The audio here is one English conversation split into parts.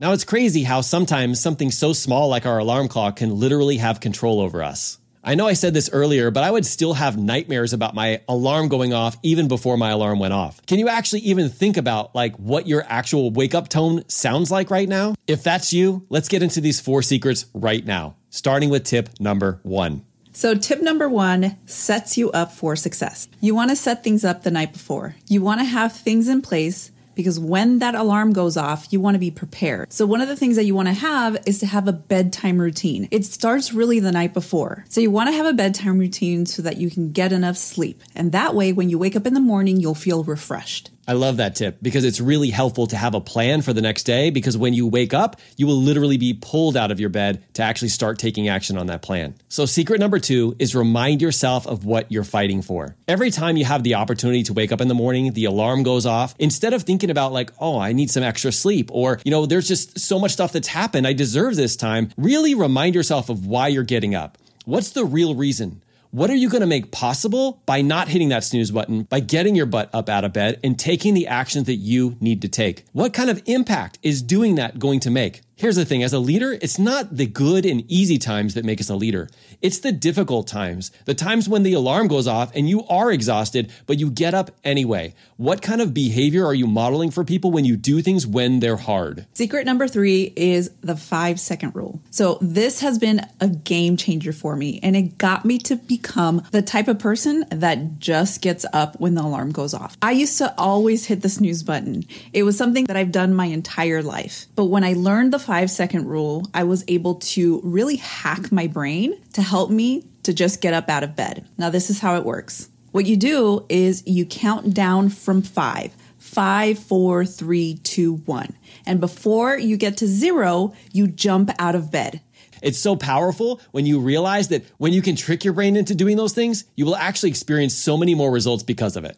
Now, it's crazy how sometimes something so small like our alarm clock can literally have control over us. I know I said this earlier, but I would still have nightmares about my alarm going off even before my alarm went off. Can you actually even think about like what your actual wake up tone sounds like right now? If that's you, let's get into these four secrets right now, starting with tip number one. So, tip number one sets you up for success. You want to set things up the night before. You want to have things in place because when that alarm goes off, you want to be prepared. So, one of the things that you want to have is to have a bedtime routine. It starts really the night before. So, you want to have a bedtime routine so that you can get enough sleep. And that way, when you wake up in the morning, you'll feel refreshed. I love that tip because it's really helpful to have a plan for the next day because when you wake up, you will literally be pulled out of your bed to actually start taking action on that plan. So, secret number two is remind yourself of what you're fighting for. Every time you have the opportunity to wake up in the morning, the alarm goes off, instead of thinking about, like, oh, I need some extra sleep, or, you know, there's just so much stuff that's happened, I deserve this time, really remind yourself of why you're getting up. What's the real reason? What are you going to make possible by not hitting that snooze button, by getting your butt up out of bed and taking the actions that you need to take? What kind of impact is doing that going to make? Here's the thing as a leader, it's not the good and easy times that make us a leader. It's the difficult times, the times when the alarm goes off and you are exhausted, but you get up anyway. What kind of behavior are you modeling for people when you do things when they're hard? Secret number three is the five second rule. So, this has been a game changer for me, and it got me to become the type of person that just gets up when the alarm goes off. I used to always hit the snooze button, it was something that I've done my entire life. But when I learned the five second rule, I was able to really hack my brain to help me to just get up out of bed. Now, this is how it works. What you do is you count down from five. Five, four, three, two, one. And before you get to zero, you jump out of bed. It's so powerful when you realize that when you can trick your brain into doing those things, you will actually experience so many more results because of it.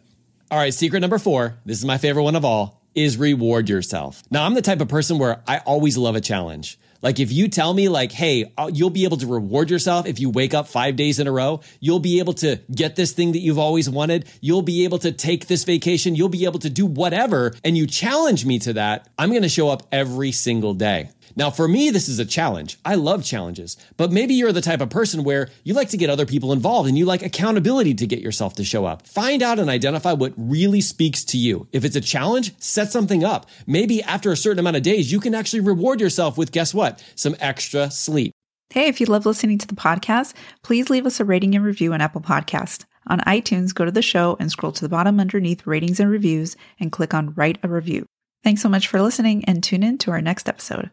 All right, secret number four. This is my favorite one of all is reward yourself. Now, I'm the type of person where I always love a challenge. Like if you tell me like, hey, uh, you'll be able to reward yourself if you wake up five days in a row, you'll be able to get this thing that you've always wanted. You'll be able to take this vacation. You'll be able to do whatever. And you challenge me to that. I'm going to show up every single day. Now, for me, this is a challenge. I love challenges, but maybe you're the type of person where you like to get other people involved and you like accountability to get yourself to show up. Find out and identify what really speaks to you. If it's a challenge, set something up. Maybe after a certain amount of days, you can actually reward yourself with guess what? Some extra sleep. Hey, if you love listening to the podcast, please leave us a rating and review on Apple Podcast. On iTunes, go to the show and scroll to the bottom underneath ratings and reviews and click on write a review. Thanks so much for listening and tune in to our next episode.